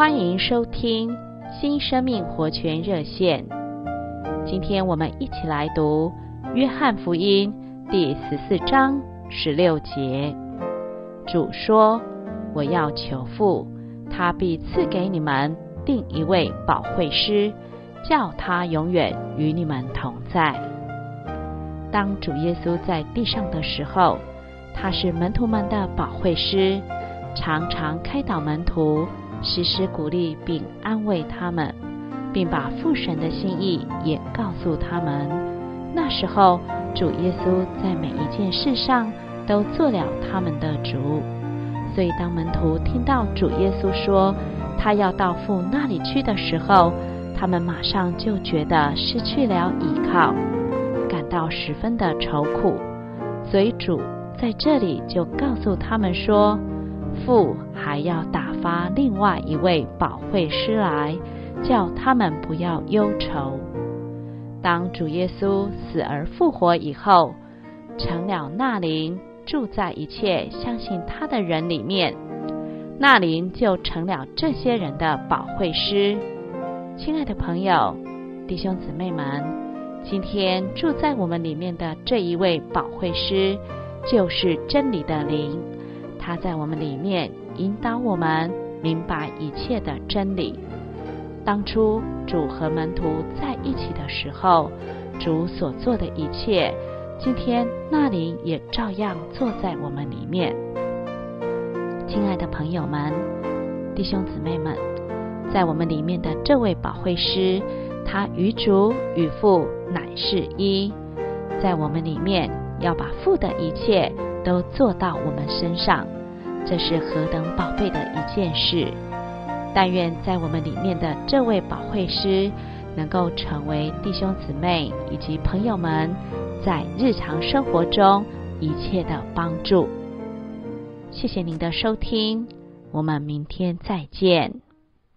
欢迎收听新生命活泉热线。今天我们一起来读《约翰福音》第十四章十六节。主说：“我要求父，他必赐给你们另一位保惠师，叫他永远与你们同在。”当主耶稣在地上的时候，他是门徒们的保惠师，常常开导门徒，时时鼓励并安慰他们，并把父神的心意也告诉他们。那时候，主耶稣在每一件事上都做了他们的主。所以，当门徒听到主耶稣说他要到父那里去的时候，他们马上就觉得失去了依靠。感到十分的愁苦，所以主在这里就告诉他们说：“父还要打发另外一位保惠师来，叫他们不要忧愁。”当主耶稣死而复活以后，成了那灵住在一切相信他的人里面，那灵就成了这些人的保惠师。亲爱的朋友、弟兄姊妹们。今天住在我们里面的这一位保惠师，就是真理的灵。他在我们里面引导我们明白一切的真理。当初主和门徒在一起的时候，主所做的一切，今天那里也照样坐在我们里面。亲爱的朋友们、弟兄姊妹们，在我们里面的这位保惠师。他与主与父乃是一，在我们里面要把父的一切都做到我们身上，这是何等宝贝的一件事！但愿在我们里面的这位保惠师，能够成为弟兄姊妹以及朋友们在日常生活中一切的帮助。谢谢您的收听，我们明天再见。